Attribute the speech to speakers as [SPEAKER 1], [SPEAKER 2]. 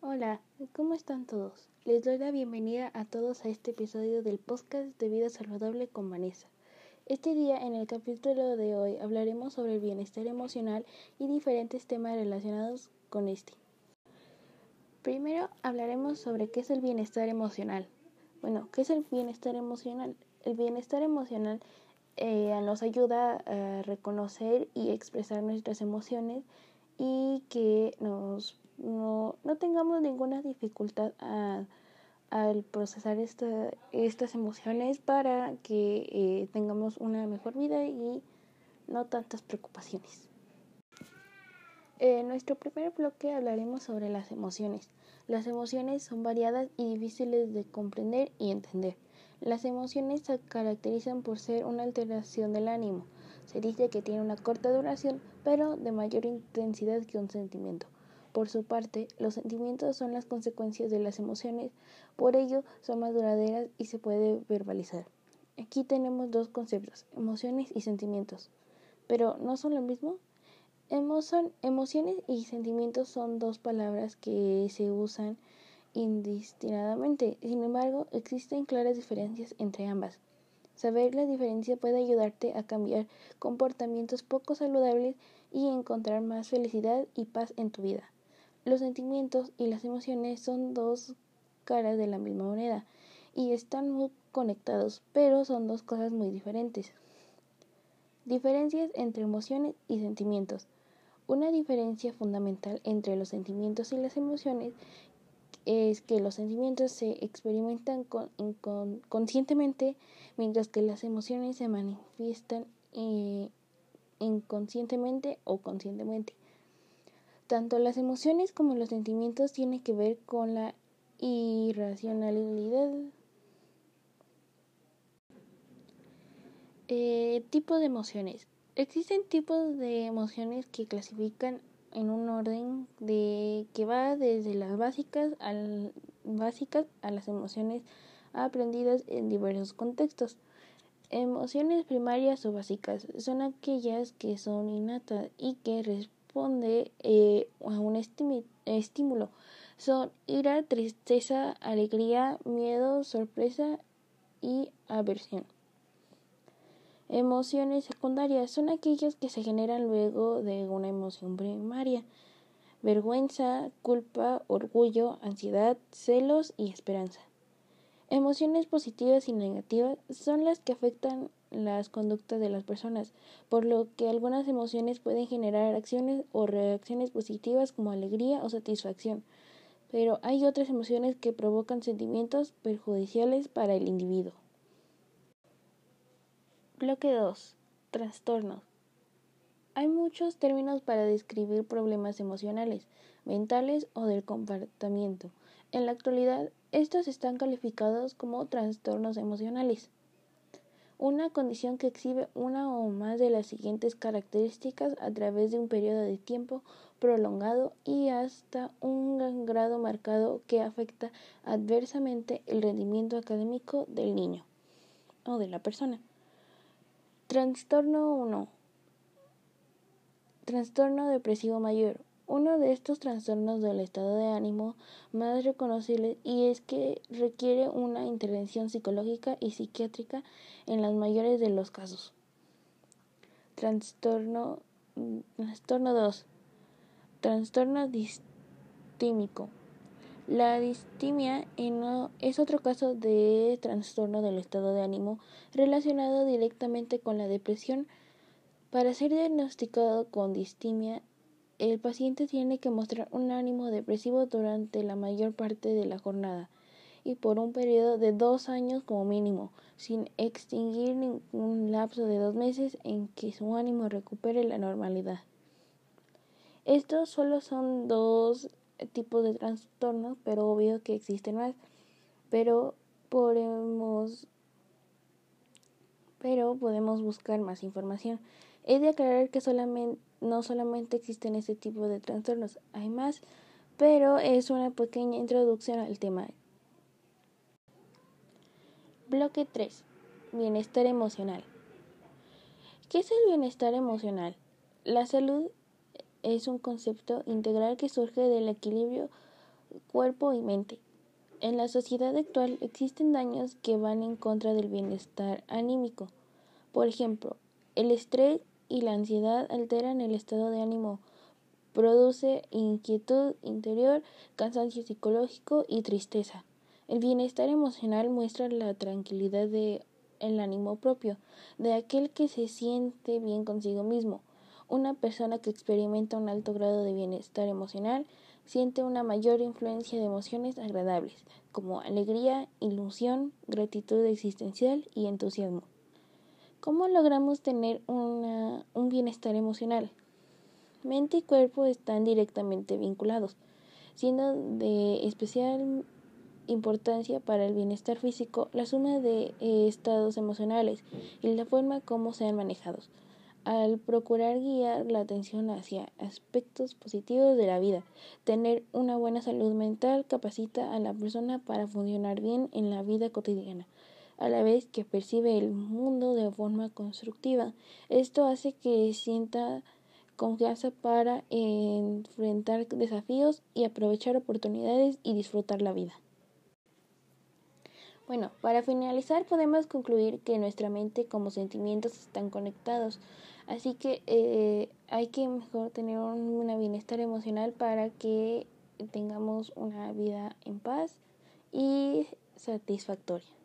[SPEAKER 1] Hola, ¿cómo están todos? Les doy la bienvenida a todos a este episodio del podcast de Vida Saludable con Vanessa. Este día, en el capítulo de hoy, hablaremos sobre el bienestar emocional y diferentes temas relacionados con este. Primero hablaremos sobre qué es el bienestar emocional. Bueno, ¿qué es el bienestar emocional? El bienestar emocional eh, nos ayuda a reconocer y expresar nuestras emociones y que nos no, no tengamos ninguna dificultad al procesar estas emociones para que eh, tengamos una mejor vida y no tantas preocupaciones. En nuestro primer bloque hablaremos sobre las emociones. Las emociones son variadas y difíciles de comprender y entender. Las emociones se caracterizan por ser una alteración del ánimo. Se dice que tiene una corta duración, pero de mayor intensidad que un sentimiento. Por su parte, los sentimientos son las consecuencias de las emociones, por ello son más duraderas y se puede verbalizar. Aquí tenemos dos conceptos, emociones y sentimientos. Pero ¿no son lo mismo? emociones y sentimientos son dos palabras que se usan indistintamente. Sin embargo, existen claras diferencias entre ambas. Saber la diferencia puede ayudarte a cambiar comportamientos poco saludables y encontrar más felicidad y paz en tu vida. Los sentimientos y las emociones son dos caras de la misma moneda y están muy conectados, pero son dos cosas muy diferentes. Diferencias entre emociones y sentimientos. Una diferencia fundamental entre los sentimientos y las emociones es que los sentimientos se experimentan conscientemente, mientras que las emociones se manifiestan eh, inconscientemente o conscientemente. Tanto las emociones como los sentimientos tienen que ver con la irracionalidad. Eh, tipo de emociones. Existen tipos de emociones que clasifican en un orden de que va desde las básicas, al, básicas a las emociones aprendidas en diversos contextos. Emociones primarias o básicas son aquellas que son innatas y que responden responde eh, a un estímulo. Son ira, tristeza, alegría, miedo, sorpresa y aversión. Emociones secundarias son aquellas que se generan luego de una emoción primaria. Vergüenza, culpa, orgullo, ansiedad, celos y esperanza. Emociones positivas y negativas son las que afectan las conductas de las personas, por lo que algunas emociones pueden generar acciones o reacciones positivas como alegría o satisfacción, pero hay otras emociones que provocan sentimientos perjudiciales para el individuo. Bloque 2. Trastornos. Hay muchos términos para describir problemas emocionales, mentales o del comportamiento. En la actualidad, estos están calificados como trastornos emocionales una condición que exhibe una o más de las siguientes características a través de un periodo de tiempo prolongado y hasta un grado marcado que afecta adversamente el rendimiento académico del niño o de la persona. Trastorno 1. Trastorno depresivo mayor uno de estos trastornos del estado de ánimo más reconocibles y es que requiere una intervención psicológica y psiquiátrica en las mayores de los casos. Trastorno, trastorno 2. Trastorno distímico. La distimia es otro caso de trastorno del estado de ánimo relacionado directamente con la depresión. Para ser diagnosticado con distimia el paciente tiene que mostrar un ánimo depresivo durante la mayor parte de la jornada y por un periodo de dos años como mínimo, sin extinguir ningún lapso de dos meses en que su ánimo recupere la normalidad. Estos solo son dos tipos de trastornos, pero obvio que existen más. Pero podemos, pero podemos buscar más información. He de aclarar que solamente no solamente existen este tipo de trastornos, hay más, pero es una pequeña introducción al tema. Bloque 3. Bienestar emocional. ¿Qué es el bienestar emocional? La salud es un concepto integral que surge del equilibrio cuerpo y mente. En la sociedad actual existen daños que van en contra del bienestar anímico. Por ejemplo, el estrés y la ansiedad alteran el estado de ánimo, produce inquietud interior, cansancio psicológico y tristeza. El bienestar emocional muestra la tranquilidad del el ánimo propio, de aquel que se siente bien consigo mismo. Una persona que experimenta un alto grado de bienestar emocional siente una mayor influencia de emociones agradables, como alegría, ilusión, gratitud existencial y entusiasmo. ¿Cómo logramos tener un bienestar emocional? Mente y cuerpo están directamente vinculados, siendo de especial importancia para el bienestar físico la suma de eh, estados emocionales y la forma como sean manejados al procurar guiar la atención hacia aspectos positivos de la vida. Tener una buena salud mental capacita a la persona para funcionar bien en la vida cotidiana, a la vez que percibe el mundo de forma constructiva. Esto hace que sienta confianza para enfrentar desafíos y aprovechar oportunidades y disfrutar la vida. Bueno, para finalizar podemos concluir que nuestra mente como sentimientos están conectados, así que eh, hay que mejor tener un, bienestar emocional para que tengamos una vida en paz y satisfactoria.